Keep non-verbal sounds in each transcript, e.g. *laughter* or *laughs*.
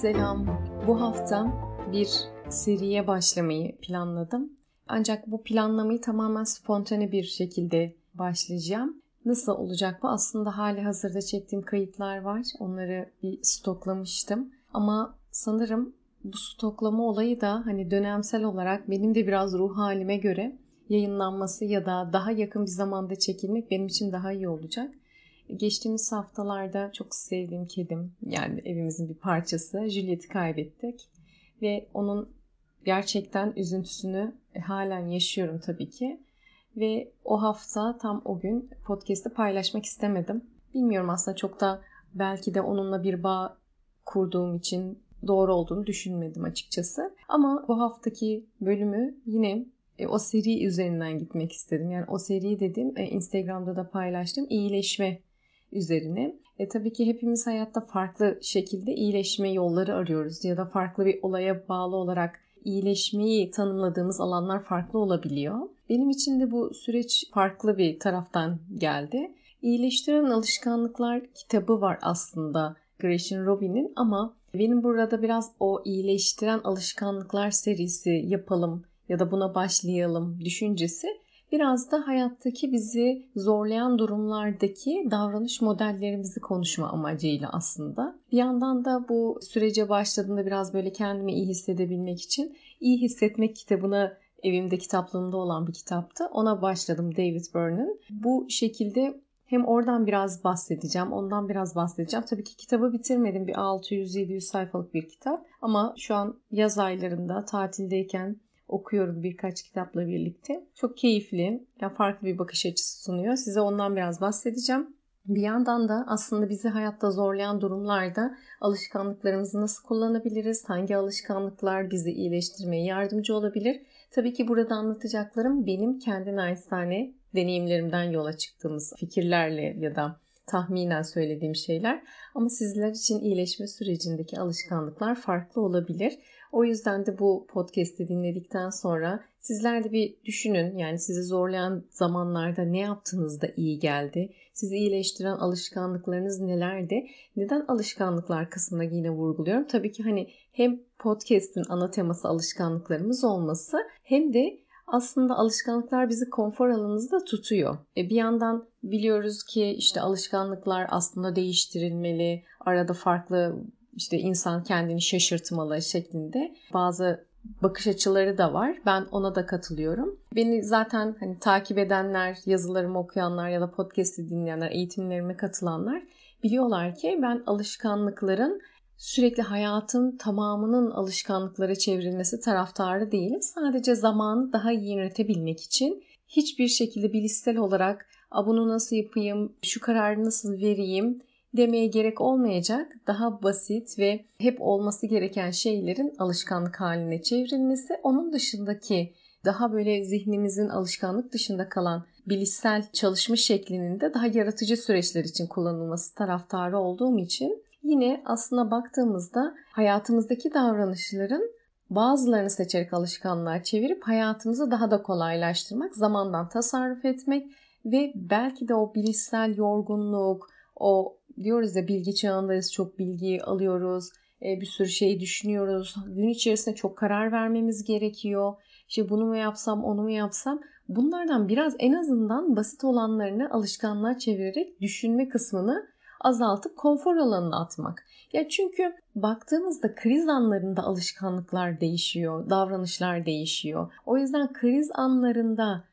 Selam. Bu hafta bir seriye başlamayı planladım. Ancak bu planlamayı tamamen spontane bir şekilde başlayacağım. Nasıl olacak bu? Aslında hali hazırda çektiğim kayıtlar var. Onları bir stoklamıştım. Ama sanırım bu stoklama olayı da hani dönemsel olarak benim de biraz ruh halime göre yayınlanması ya da daha yakın bir zamanda çekilmek benim için daha iyi olacak. Geçtiğimiz haftalarda çok sevdiğim kedim yani evimizin bir parçası Juliet'i kaybettik. Ve onun gerçekten üzüntüsünü halen yaşıyorum tabii ki. Ve o hafta tam o gün podcast'te paylaşmak istemedim. Bilmiyorum aslında çok da belki de onunla bir bağ kurduğum için doğru olduğunu düşünmedim açıkçası. Ama bu haftaki bölümü yine e, o seri üzerinden gitmek istedim. Yani o seri dedim e, Instagram'da da paylaştım. İyileşme üzerine. E tabii ki hepimiz hayatta farklı şekilde iyileşme yolları arıyoruz ya da farklı bir olaya bağlı olarak iyileşmeyi tanımladığımız alanlar farklı olabiliyor. Benim için de bu süreç farklı bir taraftan geldi. İyileştiren Alışkanlıklar kitabı var aslında Gretchen Rubin'in ama benim burada biraz o iyileştiren alışkanlıklar serisi yapalım ya da buna başlayalım düşüncesi biraz da hayattaki bizi zorlayan durumlardaki davranış modellerimizi konuşma amacıyla aslında. Bir yandan da bu sürece başladığında biraz böyle kendimi iyi hissedebilmek için iyi hissetmek kitabını evimde kitaplığında olan bir kitaptı. Ona başladım David Byrne'ın. Bu şekilde hem oradan biraz bahsedeceğim, ondan biraz bahsedeceğim. Tabii ki kitabı bitirmedim. Bir 600-700 sayfalık bir kitap. Ama şu an yaz aylarında tatildeyken okuyorum birkaç kitapla birlikte. Çok keyifli, yani farklı bir bakış açısı sunuyor. Size ondan biraz bahsedeceğim. Bir yandan da aslında bizi hayatta zorlayan durumlarda alışkanlıklarımızı nasıl kullanabiliriz? Hangi alışkanlıklar bizi iyileştirmeye yardımcı olabilir? Tabii ki burada anlatacaklarım benim kendi naçizane deneyimlerimden yola çıktığımız fikirlerle ya da tahminen söylediğim şeyler. Ama sizler için iyileşme sürecindeki alışkanlıklar farklı olabilir. O yüzden de bu podcast'i dinledikten sonra sizler de bir düşünün. Yani sizi zorlayan zamanlarda ne yaptığınızda iyi geldi? Sizi iyileştiren alışkanlıklarınız nelerdi? Neden alışkanlıklar kısmına yine vurguluyorum? Tabii ki hani hem podcast'in ana teması alışkanlıklarımız olması hem de aslında alışkanlıklar bizi konfor alanımızda tutuyor. E bir yandan biliyoruz ki işte alışkanlıklar aslında değiştirilmeli. Arada farklı işte insan kendini şaşırtmalı şeklinde bazı bakış açıları da var. Ben ona da katılıyorum. Beni zaten hani takip edenler, yazılarımı okuyanlar ya da podcast'i dinleyenler, eğitimlerime katılanlar biliyorlar ki ben alışkanlıkların sürekli hayatın tamamının alışkanlıklara çevrilmesi taraftarı değilim. Sadece zamanı daha iyi yönetebilmek için hiçbir şekilde bilişsel olarak bunu nasıl yapayım, şu kararı nasıl vereyim demeye gerek olmayacak daha basit ve hep olması gereken şeylerin alışkanlık haline çevrilmesi. Onun dışındaki daha böyle zihnimizin alışkanlık dışında kalan bilişsel çalışma şeklinin de daha yaratıcı süreçler için kullanılması taraftarı olduğum için yine aslına baktığımızda hayatımızdaki davranışların bazılarını seçerek alışkanlığa çevirip hayatımızı daha da kolaylaştırmak, zamandan tasarruf etmek ve belki de o bilişsel yorgunluk, o diyoruz ya bilgi çağındayız, çok bilgi alıyoruz, e, bir sürü şey düşünüyoruz. Gün içerisinde çok karar vermemiz gerekiyor. İşte bunu mu yapsam, onu mu yapsam? Bunlardan biraz en azından basit olanlarını alışkanlığa çevirerek düşünme kısmını azaltıp konfor alanına atmak. Ya çünkü baktığımızda kriz anlarında alışkanlıklar değişiyor, davranışlar değişiyor. O yüzden kriz anlarında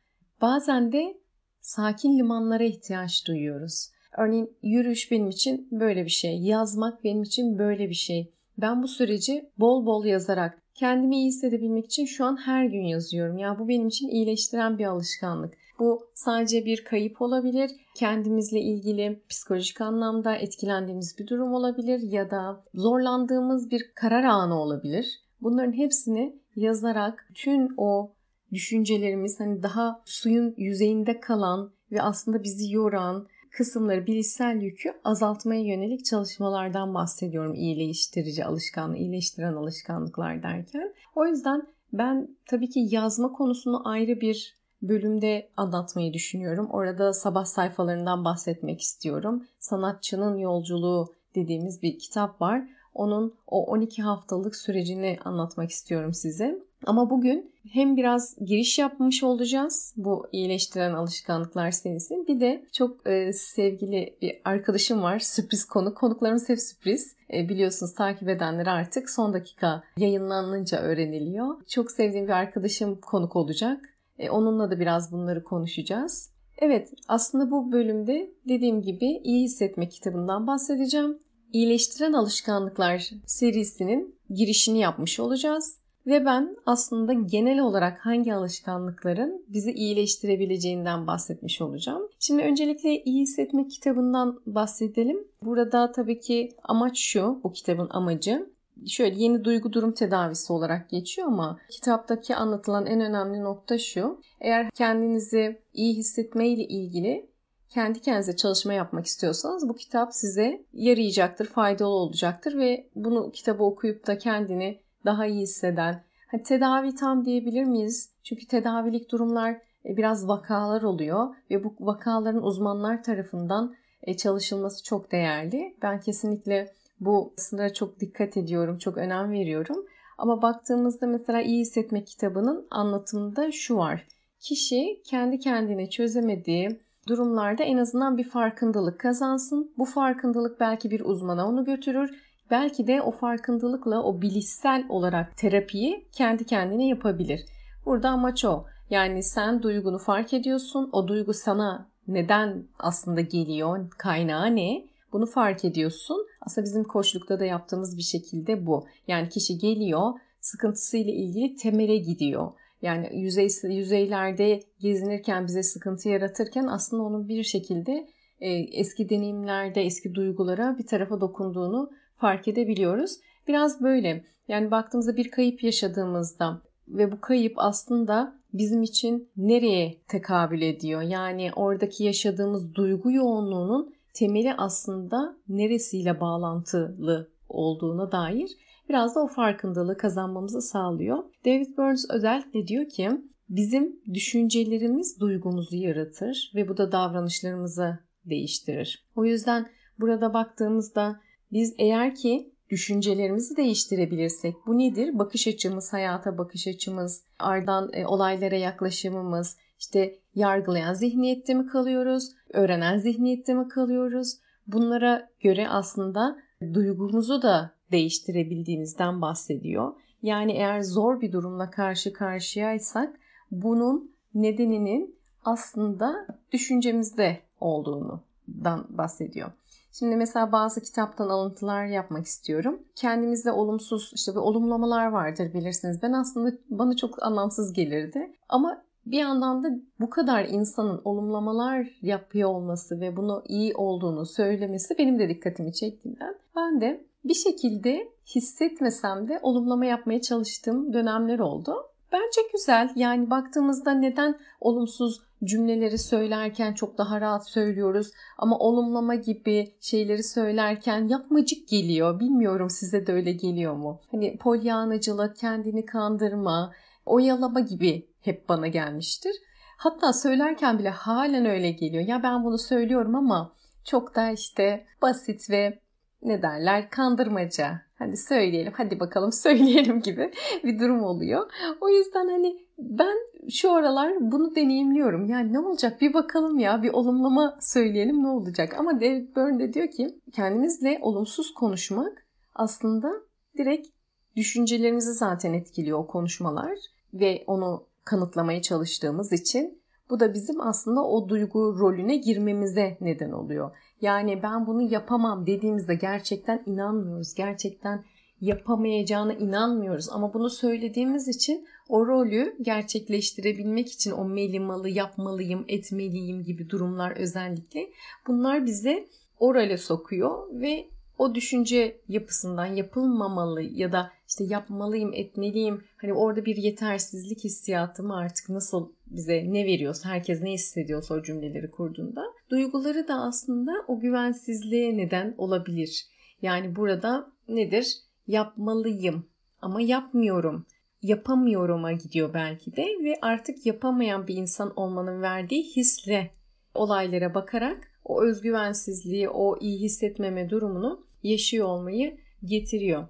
bazen de sakin limanlara ihtiyaç duyuyoruz. Örneğin yürüyüş benim için böyle bir şey, yazmak benim için böyle bir şey. Ben bu süreci bol bol yazarak kendimi iyi hissedebilmek için şu an her gün yazıyorum. Ya bu benim için iyileştiren bir alışkanlık. Bu sadece bir kayıp olabilir, kendimizle ilgili psikolojik anlamda etkilendiğimiz bir durum olabilir ya da zorlandığımız bir karar anı olabilir. Bunların hepsini yazarak tüm o düşüncelerimiz hani daha suyun yüzeyinde kalan ve aslında bizi yoran kısımları bilişsel yükü azaltmaya yönelik çalışmalardan bahsediyorum iyileştirici alışkanlık, iyileştiren alışkanlıklar derken. O yüzden ben tabii ki yazma konusunu ayrı bir bölümde anlatmayı düşünüyorum. Orada sabah sayfalarından bahsetmek istiyorum. Sanatçının Yolculuğu dediğimiz bir kitap var. onun o 12 haftalık sürecini anlatmak istiyorum size. Ama bugün hem biraz giriş yapmış olacağız bu iyileştiren alışkanlıklar serisi. Bir de çok e, sevgili bir arkadaşım var. Sürpriz konuk. Konuklarımız hep sürpriz. E, biliyorsunuz takip edenler artık son dakika yayınlanınca öğreniliyor. Çok sevdiğim bir arkadaşım konuk olacak. E, onunla da biraz bunları konuşacağız. Evet aslında bu bölümde dediğim gibi iyi hissetme kitabından bahsedeceğim. İyileştiren alışkanlıklar serisinin girişini yapmış olacağız. Ve ben aslında genel olarak hangi alışkanlıkların bizi iyileştirebileceğinden bahsetmiş olacağım. Şimdi öncelikle iyi hissetme kitabından bahsedelim. Burada tabii ki amaç şu, bu kitabın amacı şöyle yeni duygu durum tedavisi olarak geçiyor ama kitaptaki anlatılan en önemli nokta şu. Eğer kendinizi iyi hissetme ile ilgili kendi kendinize çalışma yapmak istiyorsanız bu kitap size yarayacaktır, faydalı olacaktır ve bunu kitabı okuyup da kendini daha iyi hisseden, hani tedavi tam diyebilir miyiz? Çünkü tedavilik durumlar e, biraz vakalar oluyor ve bu vakaların uzmanlar tarafından e, çalışılması çok değerli. Ben kesinlikle bu sınıra çok dikkat ediyorum, çok önem veriyorum. Ama baktığımızda mesela iyi hissetme kitabının anlatımında şu var. Kişi kendi kendine çözemediği durumlarda en azından bir farkındalık kazansın. Bu farkındalık belki bir uzmana onu götürür belki de o farkındalıkla o bilişsel olarak terapiyi kendi kendine yapabilir. Burada amaç o. Yani sen duygunu fark ediyorsun. O duygu sana neden aslında geliyor? Kaynağı ne? Bunu fark ediyorsun. Aslında bizim koçlukta da yaptığımız bir şekilde bu. Yani kişi geliyor, sıkıntısıyla ilgili temele gidiyor. Yani yüzey, yüzeylerde gezinirken bize sıkıntı yaratırken aslında onun bir şekilde e, eski deneyimlerde, eski duygulara bir tarafa dokunduğunu fark edebiliyoruz. Biraz böyle yani baktığımızda bir kayıp yaşadığımızda ve bu kayıp aslında bizim için nereye tekabül ediyor? Yani oradaki yaşadığımız duygu yoğunluğunun temeli aslında neresiyle bağlantılı olduğuna dair biraz da o farkındalığı kazanmamızı sağlıyor. David Burns özellikle diyor ki bizim düşüncelerimiz duygumuzu yaratır ve bu da davranışlarımızı değiştirir. O yüzden burada baktığımızda biz eğer ki düşüncelerimizi değiştirebilirsek bu nedir? Bakış açımız, hayata bakış açımız, ardından e, olaylara yaklaşımımız, işte yargılayan zihniyette mi kalıyoruz, öğrenen zihniyette mi kalıyoruz? Bunlara göre aslında duygumuzu da değiştirebildiğimizden bahsediyor. Yani eğer zor bir durumla karşı karşıyaysak bunun nedeninin aslında düşüncemizde olduğundan bahsediyor. Şimdi mesela bazı kitaptan alıntılar yapmak istiyorum. Kendimizde olumsuz işte bir olumlamalar vardır bilirsiniz. Ben aslında bana çok anlamsız gelirdi. Ama bir yandan da bu kadar insanın olumlamalar yapıyor olması ve bunu iyi olduğunu söylemesi benim de dikkatimi çektiğinden ben de bir şekilde hissetmesem de olumlama yapmaya çalıştığım dönemler oldu. Bence güzel. Yani baktığımızda neden olumsuz cümleleri söylerken çok daha rahat söylüyoruz ama olumlama gibi şeyleri söylerken yapmacık geliyor. Bilmiyorum size de öyle geliyor mu? Hani polyanacılık, kendini kandırma, oyalama gibi hep bana gelmiştir. Hatta söylerken bile halen öyle geliyor. Ya ben bunu söylüyorum ama çok da işte basit ve ne derler kandırmaca. Hadi söyleyelim, hadi bakalım *laughs* söyleyelim gibi bir durum oluyor. O yüzden hani ben şu aralar bunu deneyimliyorum. Yani ne olacak bir bakalım ya bir olumlama söyleyelim ne olacak. Ama David Byrne de diyor ki kendimizle olumsuz konuşmak aslında direkt düşüncelerimizi zaten etkiliyor o konuşmalar ve onu kanıtlamaya çalıştığımız için bu da bizim aslında o duygu rolüne girmemize neden oluyor. Yani ben bunu yapamam dediğimizde gerçekten inanmıyoruz. Gerçekten yapamayacağına inanmıyoruz. Ama bunu söylediğimiz için o rolü gerçekleştirebilmek için o melimalı, yapmalıyım, etmeliyim gibi durumlar özellikle bunlar bize o sokuyor ve o düşünce yapısından yapılmamalı ya da işte yapmalıyım, etmeliyim. Hani orada bir yetersizlik hissiyatı mı artık nasıl bize ne veriyorsa, herkes ne hissediyorsa o cümleleri kurduğunda. Duyguları da aslında o güvensizliğe neden olabilir. Yani burada nedir? Yapmalıyım ama yapmıyorum. Yapamıyorum'a gidiyor belki de ve artık yapamayan bir insan olmanın verdiği hisle olaylara bakarak o özgüvensizliği, o iyi hissetmeme durumunu yaşıyor olmayı getiriyor.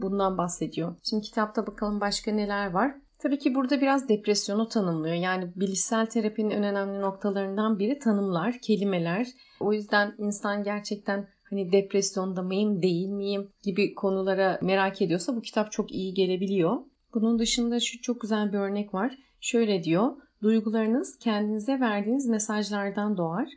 Bundan bahsediyor. Şimdi kitapta bakalım başka neler var. Tabii ki burada biraz depresyonu tanımlıyor. Yani bilişsel terapinin en önemli noktalarından biri tanımlar, kelimeler. O yüzden insan gerçekten hani depresyonda mıyım, değil miyim gibi konulara merak ediyorsa bu kitap çok iyi gelebiliyor. Bunun dışında şu çok güzel bir örnek var. Şöyle diyor. Duygularınız kendinize verdiğiniz mesajlardan doğar.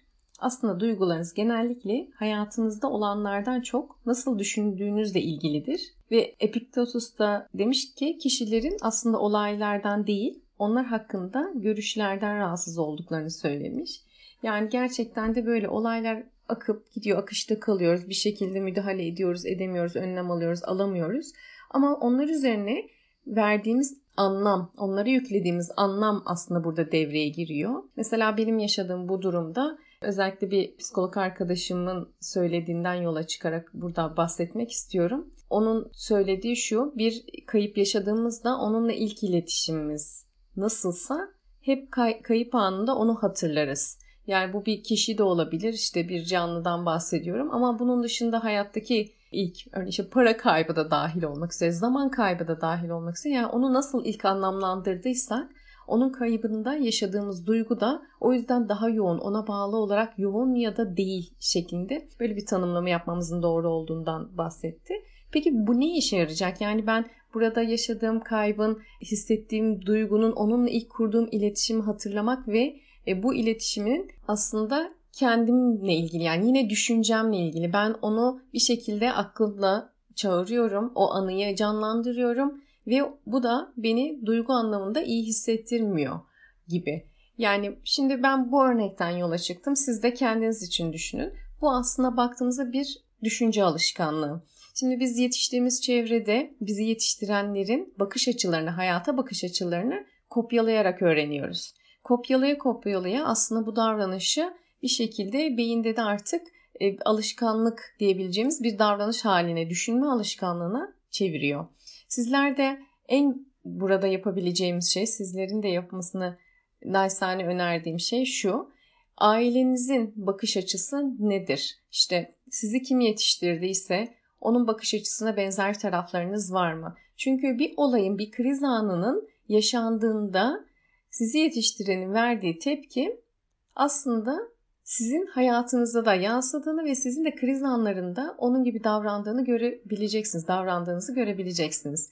Aslında duygularınız genellikle hayatınızda olanlardan çok nasıl düşündüğünüzle ilgilidir. Ve Epiktetus da demiş ki kişilerin aslında olaylardan değil onlar hakkında görüşlerden rahatsız olduklarını söylemiş. Yani gerçekten de böyle olaylar akıp gidiyor, akışta kalıyoruz. Bir şekilde müdahale ediyoruz, edemiyoruz, önlem alıyoruz, alamıyoruz. Ama onlar üzerine verdiğimiz anlam, onlara yüklediğimiz anlam aslında burada devreye giriyor. Mesela benim yaşadığım bu durumda özellikle bir psikolog arkadaşımın söylediğinden yola çıkarak burada bahsetmek istiyorum. Onun söylediği şu, bir kayıp yaşadığımızda onunla ilk iletişimimiz nasılsa hep kay- kayıp anında onu hatırlarız. Yani bu bir kişi de olabilir, işte bir canlıdan bahsediyorum ama bunun dışında hayattaki ilk örneğin işte para kaybı da dahil olmak üzere, zaman kaybı da dahil olmak üzere yani onu nasıl ilk anlamlandırdıysak onun kaybında yaşadığımız duygu da o yüzden daha yoğun, ona bağlı olarak yoğun ya da değil şeklinde böyle bir tanımlama yapmamızın doğru olduğundan bahsetti. Peki bu ne işe yarayacak? Yani ben burada yaşadığım kaybın, hissettiğim duygunun onunla ilk kurduğum iletişimi hatırlamak ve e, bu iletişimin aslında kendimle ilgili yani yine düşüncemle ilgili. Ben onu bir şekilde aklımla çağırıyorum, o anıyı canlandırıyorum ve bu da beni duygu anlamında iyi hissettirmiyor gibi. Yani şimdi ben bu örnekten yola çıktım. Siz de kendiniz için düşünün. Bu aslında baktığımızda bir düşünce alışkanlığı. Şimdi biz yetiştiğimiz çevrede bizi yetiştirenlerin bakış açılarını, hayata bakış açılarını kopyalayarak öğreniyoruz. Kopyalaya kopyalaya aslında bu davranışı bir şekilde beyinde de artık e, alışkanlık diyebileceğimiz bir davranış haline, düşünme alışkanlığına çeviriyor. Sizler de en burada yapabileceğimiz şey, sizlerin de yapmasını naçizane önerdiğim şey şu. Ailenizin bakış açısı nedir? İşte sizi kim yetiştirdiyse onun bakış açısına benzer taraflarınız var mı? Çünkü bir olayın, bir kriz anının yaşandığında sizi yetiştirenin verdiği tepki aslında sizin hayatınızda da yansıdığını ve sizin de kriz anlarında onun gibi davrandığını görebileceksiniz, davrandığınızı görebileceksiniz.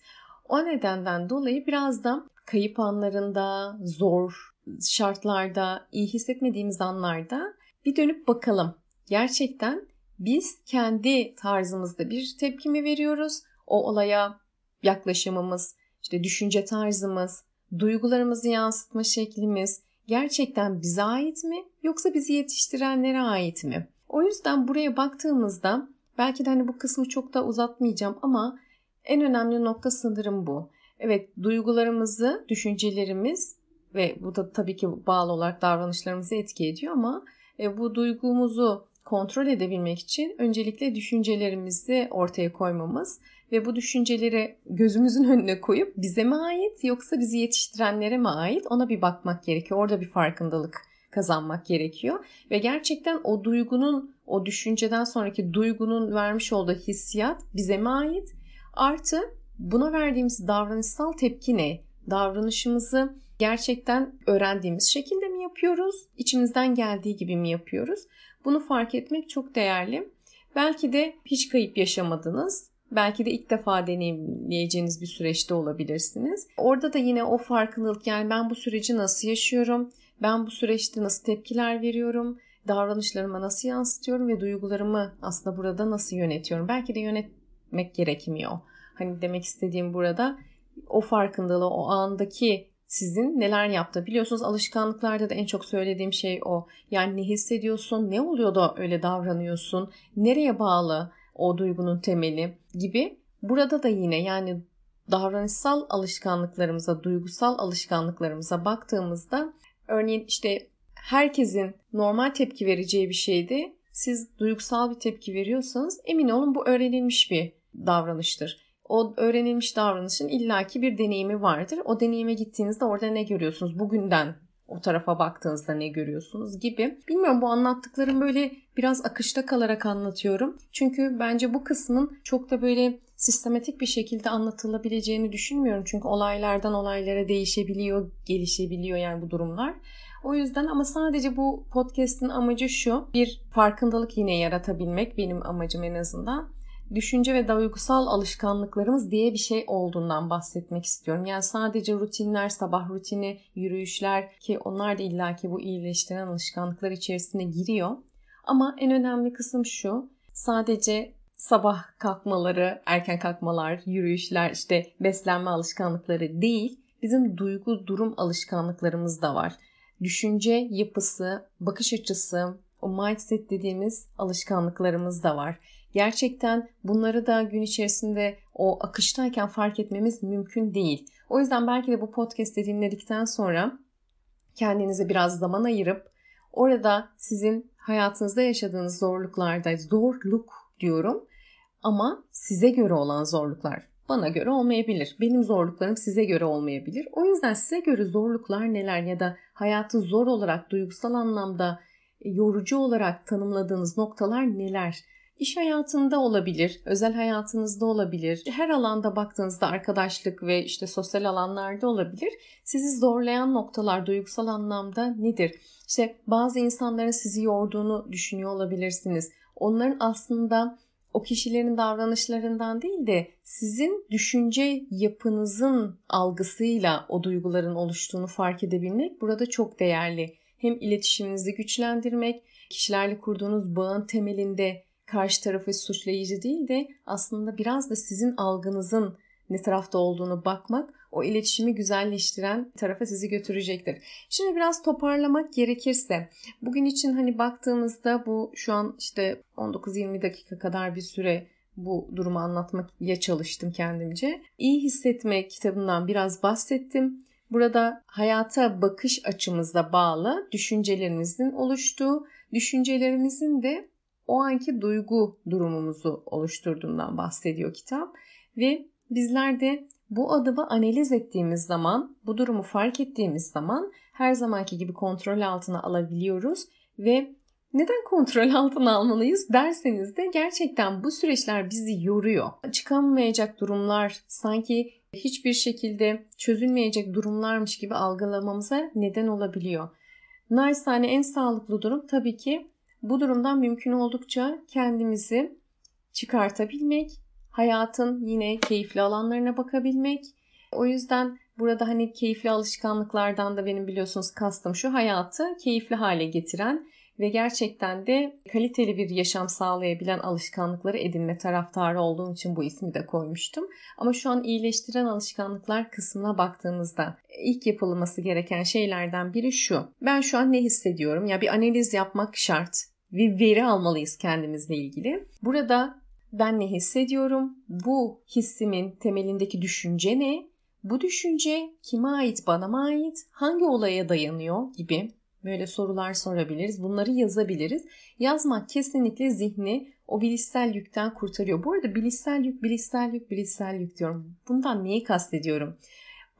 O nedenden dolayı biraz da kayıp anlarında, zor şartlarda, iyi hissetmediğimiz anlarda bir dönüp bakalım. Gerçekten biz kendi tarzımızda bir tepki mi veriyoruz? O olaya yaklaşımımız, işte düşünce tarzımız, duygularımızı yansıtma şeklimiz gerçekten bize ait mi yoksa bizi yetiştirenlere ait mi? O yüzden buraya baktığımızda belki de hani bu kısmı çok da uzatmayacağım ama en önemli nokta sanırım bu. Evet duygularımızı, düşüncelerimiz ve bu da tabii ki bağlı olarak davranışlarımızı etki ediyor ama e, bu duygumuzu kontrol edebilmek için öncelikle düşüncelerimizi ortaya koymamız ve bu düşünceleri gözümüzün önüne koyup bize mi ait yoksa bizi yetiştirenlere mi ait ona bir bakmak gerekiyor. Orada bir farkındalık kazanmak gerekiyor ve gerçekten o duygunun o düşünceden sonraki duygunun vermiş olduğu hissiyat bize mi ait? Artı buna verdiğimiz davranışsal tepki ne? Davranışımızı gerçekten öğrendiğimiz şekilde mi yapıyoruz? İçimizden geldiği gibi mi yapıyoruz? Bunu fark etmek çok değerli. Belki de hiç kayıp yaşamadınız. Belki de ilk defa deneyimleyeceğiniz bir süreçte olabilirsiniz. Orada da yine o farkındalık yani ben bu süreci nasıl yaşıyorum? Ben bu süreçte nasıl tepkiler veriyorum? Davranışlarıma nasıl yansıtıyorum ve duygularımı aslında burada nasıl yönetiyorum? Belki de yönetmek gerekmiyor. Hani demek istediğim burada o farkındalığı, o andaki sizin neler yaptı. Biliyorsunuz alışkanlıklarda da en çok söylediğim şey o. Yani ne hissediyorsun, ne oluyor da öyle davranıyorsun, nereye bağlı o duygunun temeli gibi. Burada da yine yani davranışsal alışkanlıklarımıza, duygusal alışkanlıklarımıza baktığımızda örneğin işte herkesin normal tepki vereceği bir şeydi. Siz duygusal bir tepki veriyorsanız emin olun bu öğrenilmiş bir davranıştır o öğrenilmiş davranışın illaki bir deneyimi vardır. O deneyime gittiğinizde orada ne görüyorsunuz? Bugünden o tarafa baktığınızda ne görüyorsunuz gibi. Bilmiyorum bu anlattıklarım böyle biraz akışta kalarak anlatıyorum. Çünkü bence bu kısmın çok da böyle sistematik bir şekilde anlatılabileceğini düşünmüyorum. Çünkü olaylardan olaylara değişebiliyor, gelişebiliyor yani bu durumlar. O yüzden ama sadece bu podcast'in amacı şu. Bir farkındalık yine yaratabilmek benim amacım en azından düşünce ve duygusal alışkanlıklarımız diye bir şey olduğundan bahsetmek istiyorum. Yani sadece rutinler, sabah rutini, yürüyüşler ki onlar da illaki bu iyileştiren alışkanlıklar içerisine giriyor. Ama en önemli kısım şu. Sadece sabah kalkmaları, erken kalkmalar, yürüyüşler, işte beslenme alışkanlıkları değil, bizim duygu durum alışkanlıklarımız da var. Düşünce yapısı, bakış açısı, o mindset dediğimiz alışkanlıklarımız da var. Gerçekten bunları da gün içerisinde o akıştayken fark etmemiz mümkün değil. O yüzden belki de bu podcast'i dinledikten sonra kendinize biraz zaman ayırıp orada sizin hayatınızda yaşadığınız zorluklarda zorluk diyorum ama size göre olan zorluklar bana göre olmayabilir. Benim zorluklarım size göre olmayabilir. O yüzden size göre zorluklar neler ya da hayatı zor olarak duygusal anlamda yorucu olarak tanımladığınız noktalar neler? İş hayatında olabilir, özel hayatınızda olabilir. Her alanda baktığınızda arkadaşlık ve işte sosyal alanlarda olabilir. Sizi zorlayan noktalar duygusal anlamda nedir? İşte bazı insanların sizi yorduğunu düşünüyor olabilirsiniz. Onların aslında o kişilerin davranışlarından değil de sizin düşünce yapınızın algısıyla o duyguların oluştuğunu fark edebilmek burada çok değerli. Hem iletişiminizi güçlendirmek, kişilerle kurduğunuz bağın temelinde karşı tarafı suçlayıcı değil de aslında biraz da sizin algınızın ne tarafta olduğunu bakmak o iletişimi güzelleştiren tarafa sizi götürecektir. Şimdi biraz toparlamak gerekirse bugün için hani baktığımızda bu şu an işte 19-20 dakika kadar bir süre bu durumu anlatmaya çalıştım kendimce. İyi hissetme kitabından biraz bahsettim. Burada hayata bakış açımızla bağlı düşüncelerimizin oluştuğu, düşüncelerimizin de o anki duygu durumumuzu oluşturduğundan bahsediyor kitap. Ve bizler de bu adımı analiz ettiğimiz zaman, bu durumu fark ettiğimiz zaman her zamanki gibi kontrol altına alabiliyoruz ve neden kontrol altına almalıyız derseniz de gerçekten bu süreçler bizi yoruyor. Çıkamayacak durumlar sanki hiçbir şekilde çözülmeyecek durumlarmış gibi algılamamıza neden olabiliyor. Naçizane en sağlıklı durum tabii ki bu durumdan mümkün oldukça kendimizi çıkartabilmek, hayatın yine keyifli alanlarına bakabilmek. O yüzden burada hani keyifli alışkanlıklardan da benim biliyorsunuz kastım şu hayatı keyifli hale getiren ve gerçekten de kaliteli bir yaşam sağlayabilen alışkanlıkları edinme taraftarı olduğum için bu ismi de koymuştum. Ama şu an iyileştiren alışkanlıklar kısmına baktığımızda ilk yapılması gereken şeylerden biri şu. Ben şu an ne hissediyorum? Ya bir analiz yapmak şart ve veri almalıyız kendimizle ilgili. Burada ben ne hissediyorum? Bu hissimin temelindeki düşünce ne? Bu düşünce kime ait, bana mı ait? Hangi olaya dayanıyor gibi böyle sorular sorabiliriz. Bunları yazabiliriz. Yazmak kesinlikle zihni o bilişsel yükten kurtarıyor. Bu arada bilişsel yük, bilişsel yük, bilişsel yük diyorum. Bundan neyi kastediyorum?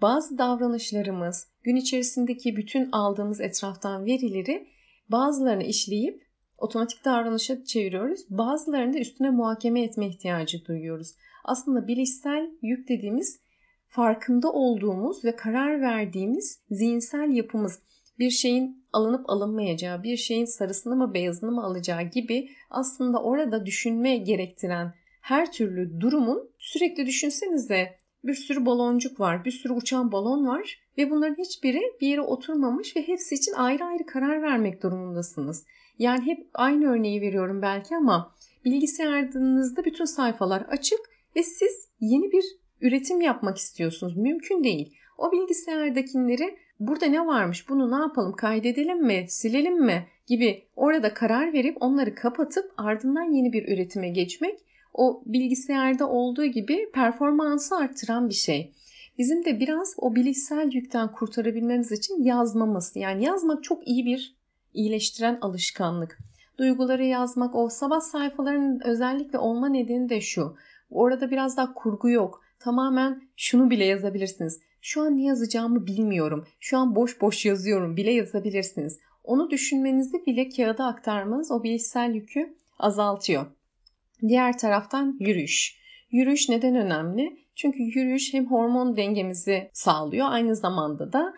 Bazı davranışlarımız, gün içerisindeki bütün aldığımız etraftan verileri bazılarını işleyip otomatik davranışa çeviriyoruz. Bazılarını da üstüne muhakeme etme ihtiyacı duyuyoruz. Aslında bilişsel yük dediğimiz farkında olduğumuz ve karar verdiğimiz zihinsel yapımız bir şeyin alınıp alınmayacağı, bir şeyin sarısını mı beyazını mı alacağı gibi aslında orada düşünme gerektiren her türlü durumun sürekli düşünsenize bir sürü baloncuk var, bir sürü uçan balon var ve bunların hiçbiri bir yere oturmamış ve hepsi için ayrı ayrı karar vermek durumundasınız. Yani hep aynı örneği veriyorum belki ama bilgisayarınızda bütün sayfalar açık ve siz yeni bir üretim yapmak istiyorsunuz. Mümkün değil. O bilgisayardakileri burada ne varmış bunu ne yapalım kaydedelim mi silelim mi gibi orada karar verip onları kapatıp ardından yeni bir üretime geçmek o bilgisayarda olduğu gibi performansı arttıran bir şey. Bizim de biraz o bilişsel yükten kurtarabilmemiz için yazmamız yani yazmak çok iyi bir iyileştiren alışkanlık. Duyguları yazmak o sabah sayfalarının özellikle olma nedeni de şu. Orada biraz daha kurgu yok. Tamamen şunu bile yazabilirsiniz şu an ne yazacağımı bilmiyorum. Şu an boş boş yazıyorum bile yazabilirsiniz. Onu düşünmenizi bile kağıda aktarmanız o bilişsel yükü azaltıyor. Diğer taraftan yürüyüş. Yürüyüş neden önemli? Çünkü yürüyüş hem hormon dengemizi sağlıyor aynı zamanda da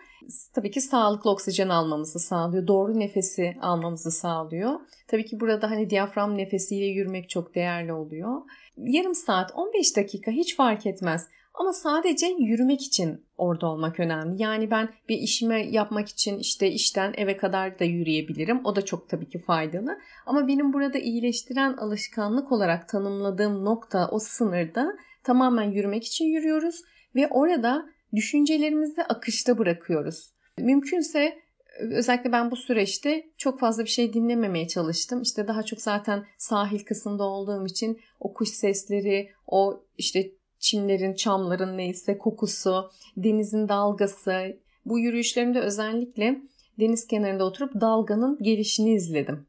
tabii ki sağlıklı oksijen almamızı sağlıyor. Doğru nefesi almamızı sağlıyor. Tabii ki burada hani diyafram nefesiyle yürümek çok değerli oluyor. Yarım saat, 15 dakika hiç fark etmez. Ama sadece yürümek için orada olmak önemli. Yani ben bir işime yapmak için işte işten eve kadar da yürüyebilirim. O da çok tabii ki faydalı. Ama benim burada iyileştiren alışkanlık olarak tanımladığım nokta o sınırda tamamen yürümek için yürüyoruz ve orada düşüncelerimizi akışta bırakıyoruz. Mümkünse özellikle ben bu süreçte çok fazla bir şey dinlememeye çalıştım. İşte daha çok zaten sahil kısmında olduğum için o kuş sesleri, o işte çimlerin, çamların neyse kokusu, denizin dalgası. Bu yürüyüşlerimde özellikle deniz kenarında oturup dalganın gelişini izledim.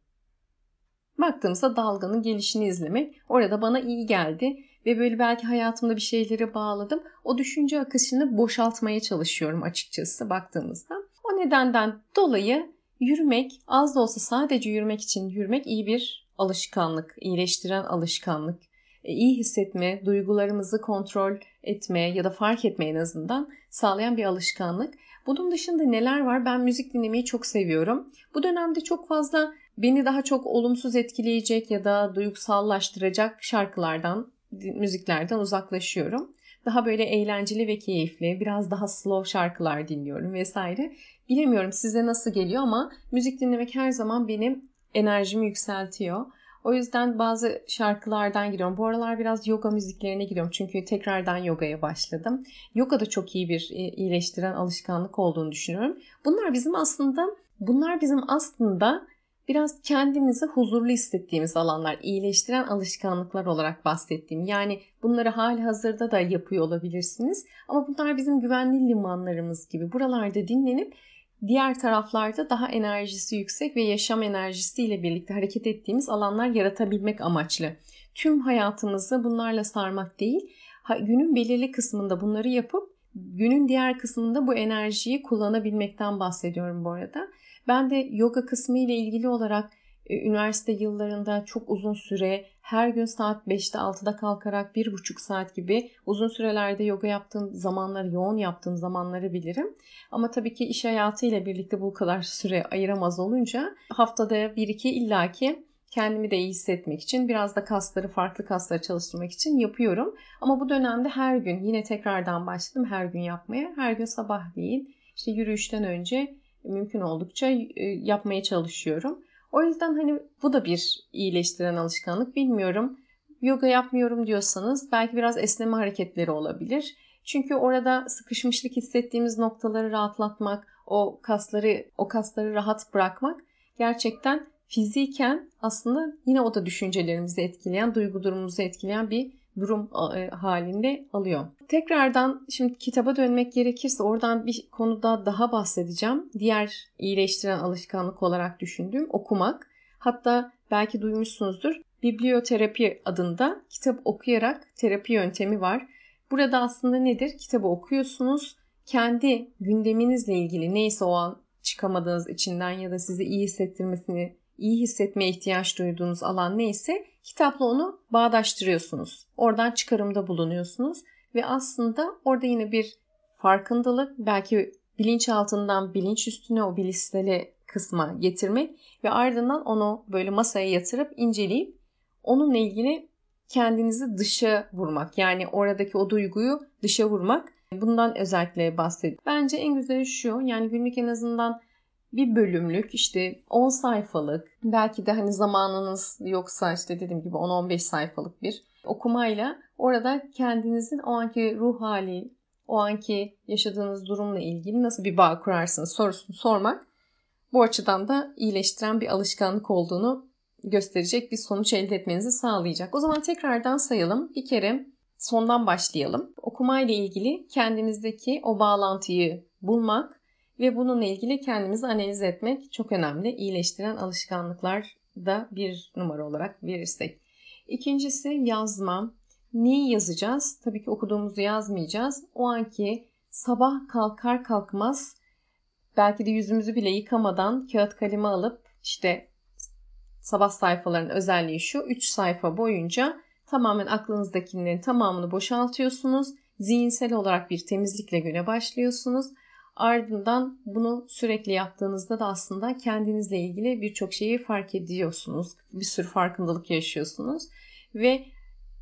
Baktığımızda dalganın gelişini izlemek orada bana iyi geldi ve böyle belki hayatımda bir şeylere bağladım. O düşünce akışını boşaltmaya çalışıyorum açıkçası baktığımızda. O nedenden dolayı yürümek az da olsa sadece yürümek için yürümek iyi bir alışkanlık, iyileştiren alışkanlık. E, iyi hissetme, duygularımızı kontrol etme ya da fark etme en azından sağlayan bir alışkanlık. Bunun dışında neler var? Ben müzik dinlemeyi çok seviyorum. Bu dönemde çok fazla beni daha çok olumsuz etkileyecek ya da duygusallaştıracak şarkılardan, müziklerden uzaklaşıyorum. Daha böyle eğlenceli ve keyifli, biraz daha slow şarkılar dinliyorum vesaire. Bilemiyorum size nasıl geliyor ama müzik dinlemek her zaman benim enerjimi yükseltiyor. O yüzden bazı şarkılardan gidiyorum. Bu aralar biraz yoga müziklerine giriyorum. Çünkü tekrardan yogaya başladım. Yoga da çok iyi bir e, iyileştiren alışkanlık olduğunu düşünüyorum. Bunlar bizim aslında bunlar bizim aslında biraz kendimizi huzurlu hissettiğimiz alanlar, iyileştiren alışkanlıklar olarak bahsettiğim. Yani bunları hali hazırda da yapıyor olabilirsiniz. Ama bunlar bizim güvenli limanlarımız gibi. Buralarda dinlenip diğer taraflarda daha enerjisi yüksek ve yaşam enerjisiyle birlikte hareket ettiğimiz alanlar yaratabilmek amaçlı. Tüm hayatımızı bunlarla sarmak değil, günün belirli kısmında bunları yapıp günün diğer kısmında bu enerjiyi kullanabilmekten bahsediyorum bu arada. Ben de yoga kısmı ile ilgili olarak e, üniversite yıllarında çok uzun süre her gün saat 5'te 6'da kalkarak bir buçuk saat gibi uzun sürelerde yoga yaptığım zamanları, yoğun yaptığım zamanları bilirim. Ama tabii ki iş hayatıyla birlikte bu kadar *laughs* süre ayıramaz olunca haftada bir iki illaki kendimi de iyi hissetmek için biraz da kasları farklı kasları çalıştırmak için yapıyorum. Ama bu dönemde her gün yine tekrardan başladım her gün yapmaya. Her gün sabah değil işte yürüyüşten önce mümkün oldukça e, yapmaya çalışıyorum. O yüzden hani bu da bir iyileştiren alışkanlık. Bilmiyorum. Yoga yapmıyorum diyorsanız belki biraz esneme hareketleri olabilir. Çünkü orada sıkışmışlık hissettiğimiz noktaları rahatlatmak, o kasları o kasları rahat bırakmak gerçekten fiziken aslında yine o da düşüncelerimizi etkileyen, duygu durumumuzu etkileyen bir durum e, halinde alıyor. Tekrardan şimdi kitaba dönmek gerekirse oradan bir konuda daha bahsedeceğim. Diğer iyileştiren alışkanlık olarak düşündüğüm okumak. Hatta belki duymuşsunuzdur. Biblioterapi adında kitap okuyarak terapi yöntemi var. Burada aslında nedir? Kitabı okuyorsunuz. Kendi gündeminizle ilgili neyse o an çıkamadığınız içinden ya da sizi iyi hissettirmesini, iyi hissetmeye ihtiyaç duyduğunuz alan neyse kitapla onu bağdaştırıyorsunuz. Oradan çıkarımda bulunuyorsunuz ve aslında orada yine bir farkındalık belki bilinçaltından bilinç üstüne o bilişsele kısma getirmek ve ardından onu böyle masaya yatırıp inceleyip onunla ilgili kendinizi dışa vurmak. Yani oradaki o duyguyu dışa vurmak. Bundan özellikle bahsediyorum. Bence en güzeli şu. Yani günlük en azından bir bölümlük işte 10 sayfalık belki de hani zamanınız yoksa işte dediğim gibi 10-15 sayfalık bir okumayla orada kendinizin o anki ruh hali, o anki yaşadığınız durumla ilgili nasıl bir bağ kurarsınız sorusunu sormak bu açıdan da iyileştiren bir alışkanlık olduğunu gösterecek bir sonuç elde etmenizi sağlayacak. O zaman tekrardan sayalım. Bir kere sondan başlayalım. Okumayla ilgili kendinizdeki o bağlantıyı bulmak, ve bununla ilgili kendimizi analiz etmek çok önemli. İyileştiren alışkanlıklar da bir numara olarak verirsek. İkincisi yazma. Neyi yazacağız? Tabii ki okuduğumuzu yazmayacağız. O anki sabah kalkar kalkmaz belki de yüzümüzü bile yıkamadan kağıt kalemi alıp işte sabah sayfalarının özelliği şu 3 sayfa boyunca tamamen aklınızdakilerin tamamını boşaltıyorsunuz. Zihinsel olarak bir temizlikle güne başlıyorsunuz. Ardından bunu sürekli yaptığınızda da aslında kendinizle ilgili birçok şeyi fark ediyorsunuz. Bir sürü farkındalık yaşıyorsunuz. Ve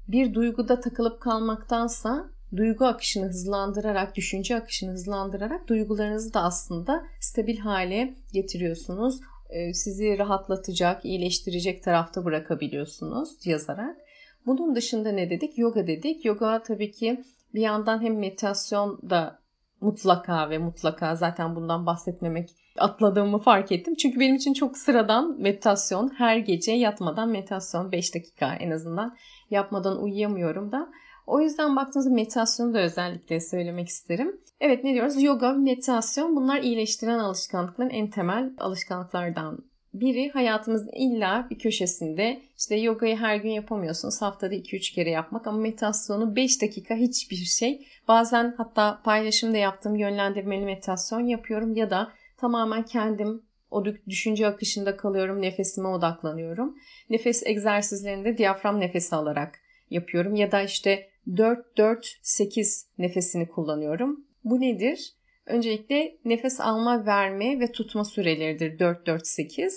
bir duyguda takılıp kalmaktansa duygu akışını hızlandırarak, düşünce akışını hızlandırarak duygularınızı da aslında stabil hale getiriyorsunuz. Ee, sizi rahatlatacak, iyileştirecek tarafta bırakabiliyorsunuz yazarak. Bunun dışında ne dedik? Yoga dedik. Yoga tabii ki bir yandan hem meditasyon da mutlaka ve mutlaka zaten bundan bahsetmemek atladığımı fark ettim. Çünkü benim için çok sıradan meditasyon. Her gece yatmadan meditasyon 5 dakika en azından yapmadan uyuyamıyorum da. O yüzden baktığınızda meditasyonu da özellikle söylemek isterim. Evet ne diyoruz? Yoga, meditasyon bunlar iyileştiren alışkanlıkların en temel alışkanlıklardan biri hayatımızın illa bir köşesinde işte yogayı her gün yapamıyorsunuz haftada 2-3 kere yapmak ama meditasyonu 5 dakika hiçbir şey. Bazen hatta paylaşımda yaptığım yönlendirmeli meditasyon yapıyorum ya da tamamen kendim o düşünce akışında kalıyorum, nefesime odaklanıyorum. Nefes egzersizlerinde diyafram nefesi alarak yapıyorum ya da işte 4-4-8 nefesini kullanıyorum. Bu nedir? Öncelikle nefes alma, verme ve tutma süreleridir 4-4-8.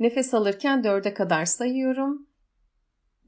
Nefes alırken 4'e kadar sayıyorum.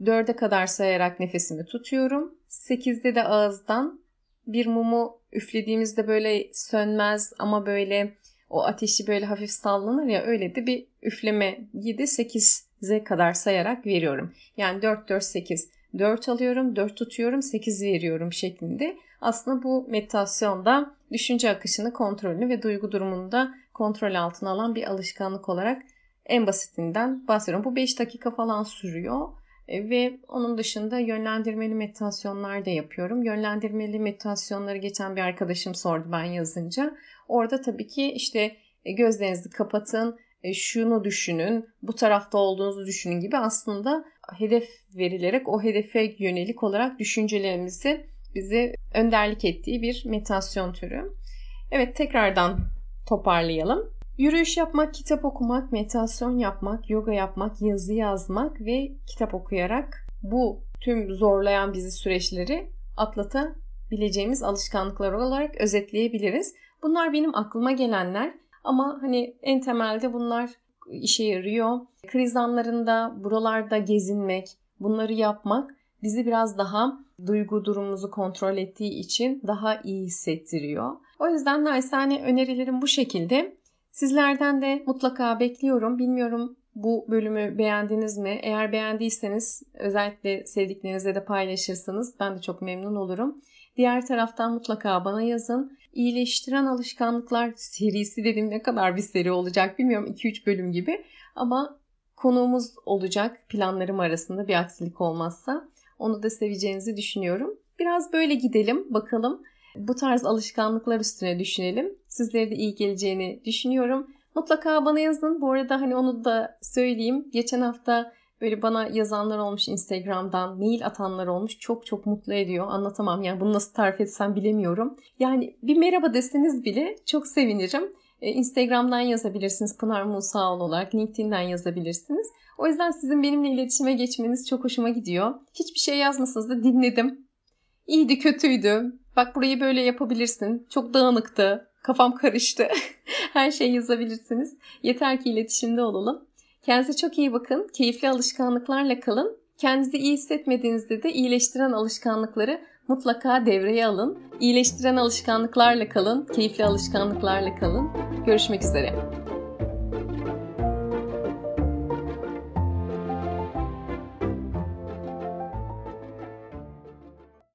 4'e kadar sayarak nefesimi tutuyorum. 8'de de ağızdan bir mumu üflediğimizde böyle sönmez ama böyle o ateşi böyle hafif sallanır ya öyle de bir üfleme 7 8'e kadar sayarak veriyorum. Yani 4 4 8 4 alıyorum, 4 tutuyorum, 8 veriyorum şeklinde. Aslında bu meditasyonda düşünce akışını, kontrolünü ve duygu durumunu da kontrol altına alan bir alışkanlık olarak en basitinden bahsediyorum. Bu 5 dakika falan sürüyor e, ve onun dışında yönlendirmeli meditasyonlar da yapıyorum. Yönlendirmeli meditasyonları geçen bir arkadaşım sordu ben yazınca. Orada tabii ki işte e, gözlerinizi kapatın, e, şunu düşünün, bu tarafta olduğunuzu düşünün gibi aslında hedef verilerek o hedefe yönelik olarak düşüncelerimizi bize önderlik ettiği bir meditasyon türü. Evet tekrardan toparlayalım. Yürüyüş yapmak, kitap okumak, meditasyon yapmak, yoga yapmak, yazı yazmak ve kitap okuyarak bu tüm zorlayan bizi süreçleri atlatabileceğimiz alışkanlıklar olarak özetleyebiliriz. Bunlar benim aklıma gelenler ama hani en temelde bunlar işe yarıyor. Kriz anlarında buralarda gezinmek, bunları yapmak bizi biraz daha duygu durumumuzu kontrol ettiği için daha iyi hissettiriyor. O yüzden naçizane önerilerim bu şekilde. Sizlerden de mutlaka bekliyorum. Bilmiyorum bu bölümü beğendiniz mi? Eğer beğendiyseniz özellikle sevdiklerinize de paylaşırsanız ben de çok memnun olurum. Diğer taraftan mutlaka bana yazın. İyileştiren alışkanlıklar serisi dedim ne kadar bir seri olacak bilmiyorum 2-3 bölüm gibi ama konuğumuz olacak planlarım arasında bir aksilik olmazsa. Onu da seveceğinizi düşünüyorum. Biraz böyle gidelim bakalım. Bu tarz alışkanlıklar üstüne düşünelim. Sizlere de iyi geleceğini düşünüyorum. Mutlaka bana yazın. Bu arada hani onu da söyleyeyim. Geçen hafta böyle bana yazanlar olmuş Instagram'dan, mail atanlar olmuş. Çok çok mutlu ediyor. Anlatamam yani bunu nasıl tarif etsem bilemiyorum. Yani bir merhaba deseniz bile çok sevinirim. Ee, Instagram'dan yazabilirsiniz Pınar Musaoğlu olarak. LinkedIn'den yazabilirsiniz. O yüzden sizin benimle iletişime geçmeniz çok hoşuma gidiyor. Hiçbir şey yazmasanız da dinledim. İyiydi kötüydü. Bak burayı böyle yapabilirsin. Çok dağınıktı. Kafam karıştı. *laughs* Her şeyi yazabilirsiniz. Yeter ki iletişimde olalım. Kendinize çok iyi bakın. Keyifli alışkanlıklarla kalın. Kendinizi iyi hissetmediğinizde de iyileştiren alışkanlıkları mutlaka devreye alın. İyileştiren alışkanlıklarla kalın. Keyifli alışkanlıklarla kalın. Görüşmek üzere.